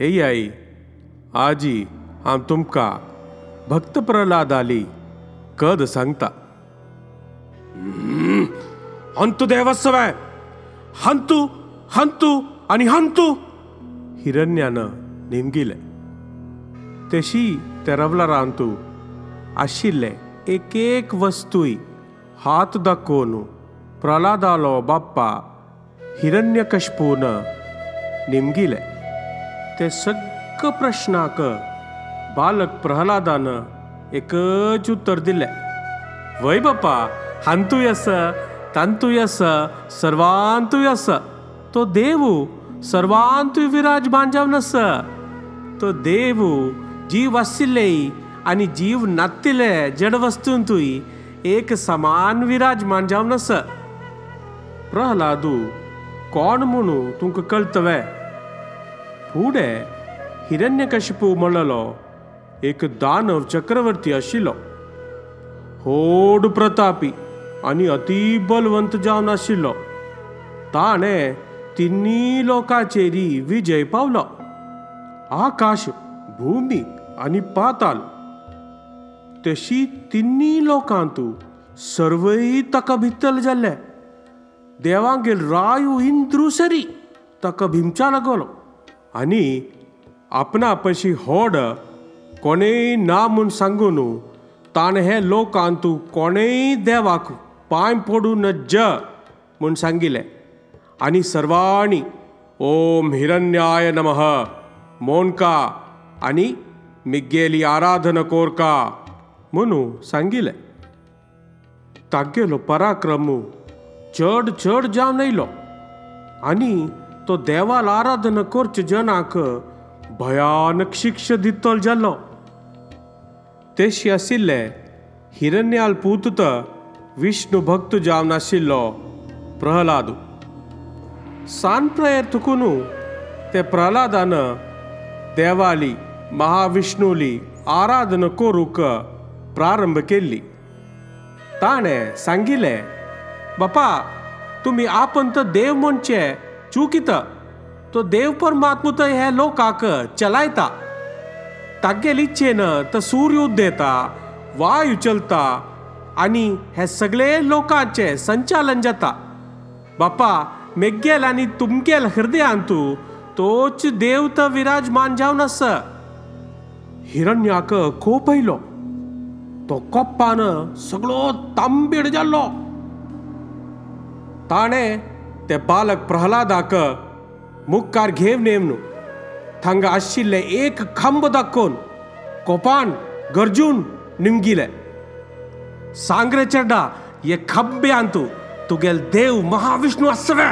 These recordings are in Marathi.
हे आई आजी हांव तुमकां भक्त प्रल्हाद आली कद सांगता. हंतू देवस्वय हंतू हंतू आणि हंतू. हिरण्यानं नेमगिलें. तेशी ते रवलारांतू आशिल्ले एक एक वस्तूय हात दाखोवन प्रल्हादालो बाप्पा हिरण्यकश्पून नेमगिले. ते सग प्रश्नाक बालक प्रल्हादानं एकच उत्तर दिलें वय बाप्पा हांतूय आसा तांतूय आसा सर्वांतूय आसा तो देवू सर्वांतूय विराजमान जावन आसा तो देवू जीव आशिल्ले आनी जीव नातिले जड वस्तूंतूय एक समान विराजमान जावन आसा प्रहलादू कोण म्हणू तुमकां कळतवे? फुडें हिरण्यकशिपू म्हणलो एक दानव चक्रवर्ती आशिल्लो होड प्रतापी आनी अति बलवंत जावन आशिल्लो ताणें तिन्नी लोकांचेरी विजय पावलो आकाश भुमी आनी पाताल तशी तिन्नी लोकांतू सर्वय ताका भित्तल जाल्ले देवांगेल रायू इंद्रुसरी ताका भिमच्या लागलो आनी आपणापशी होड कोणेय ना म्हूण सांगून ताण हे लोकांतू कोणेय देवाक पांय पडून ज म्हूण सांगिले। आनी सर्वांनी ओम हिरण्याय नमः मोनका आनी मिगेली आराधन कोरका म्हणू सांगिले। तागेलो पराक्रमू चड चड जावन येयलो आनी तो देवाल आराधन करचे जनाक. भयानक शिक्ष दितलो जाल्लो. तेशी आशिल्ले हिरण्याल पूत विष्णू भक्त जावन आशिल्लो प्रहलाद. सान प्रयत्न ते प्रल्हादान देवाली महाविष्णुली आराधना करूंक प्रारंभ केल्ली. ताणें सांगिल्लें बापा तुमी आपण तर देव म्हणचे चुकीत तो देव परमात्म तर हे लोकाक चलायता तागेल इच्छेन तर सूर्य उदेता वायू चलता आनी हे सगळे लोकांचे संचालन जाता बापा मेगेल आनी तुमगेल हृदयांतू तोच देव तर विराजमान जावन आसा हिरण्याक खूप आयलो तो कोप्पान सगळो तांबीड जाल्लो ताणें ते बालक प्रल्हादाक मुखार घेवन न्हू थांगा आशिल्ले एक खांब दाखोवन कोपान गरजून निमगिले सांग रे चेड्डा हे खब्ब्यांतू तुगेल देव महाविष्णू आसवे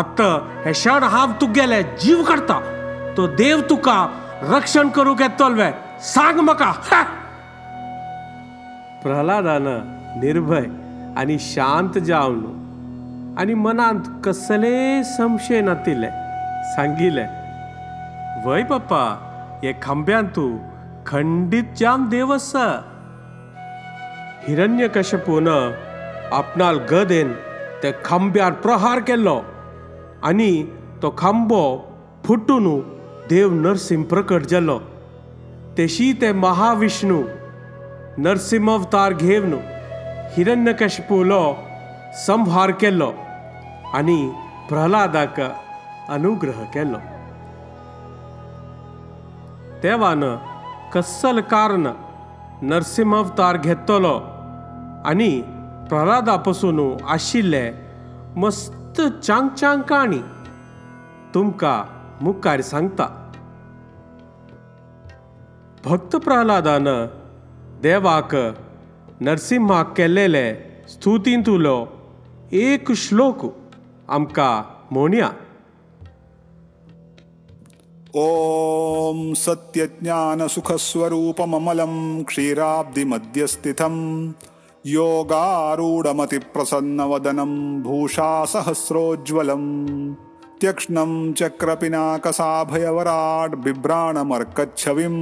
आत्त हे क्षण हांव तुगेले जीव करता तो देव तुका रक्षण करूंक येतोलवे सांग म्हाका हा! प्रल्हादान निर्भय आनी शांत जावन. आनी मनांत कसले संशय नातिले. सांगिले वय पप्पा हे खांब्यान तूं खंडीत जाम देव आसा हिरण्यकश्यपून आपणाल गदेन ते खांब्यार प्रहार केल्लो आनी तो खांबो फुटून देव नरसिंह प्रकट जाल्लो. तेशी ते महाविष्णू नरसिंह अवतार घेवन हिरण्यकश्यपूलो संहार केल्लो. आनी प्रल्हादाक अनुग्रह केलो. देवान कसल कारण नरसिंह अवतार घेतलो आनी प्रल्हादा पसून आशिल्ले मस्त चांग चांग काणी तुमकां मुखार सांगता. भक्त प्रल्हादान देवाक नरसिंहाक केल्लेले स्तुतींतुलो एक श्लोक आमकां म्हणया ॐ सत्यज्ञानसुखस्वरूपममलं क्षीराब्धिमध्यस्थितं योगारूढमतिप्रसन्नवदनं भूषासहस्रोज्ज्वलम् त्यक्ष्णं चक्रपिनाकसाभयवराट् बिभ्राणमर्कच्छविं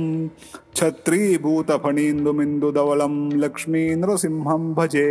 छत्रीभूतफणीन्दुमिन्दुधवलं लक्ष्मीनृसिंहं भजे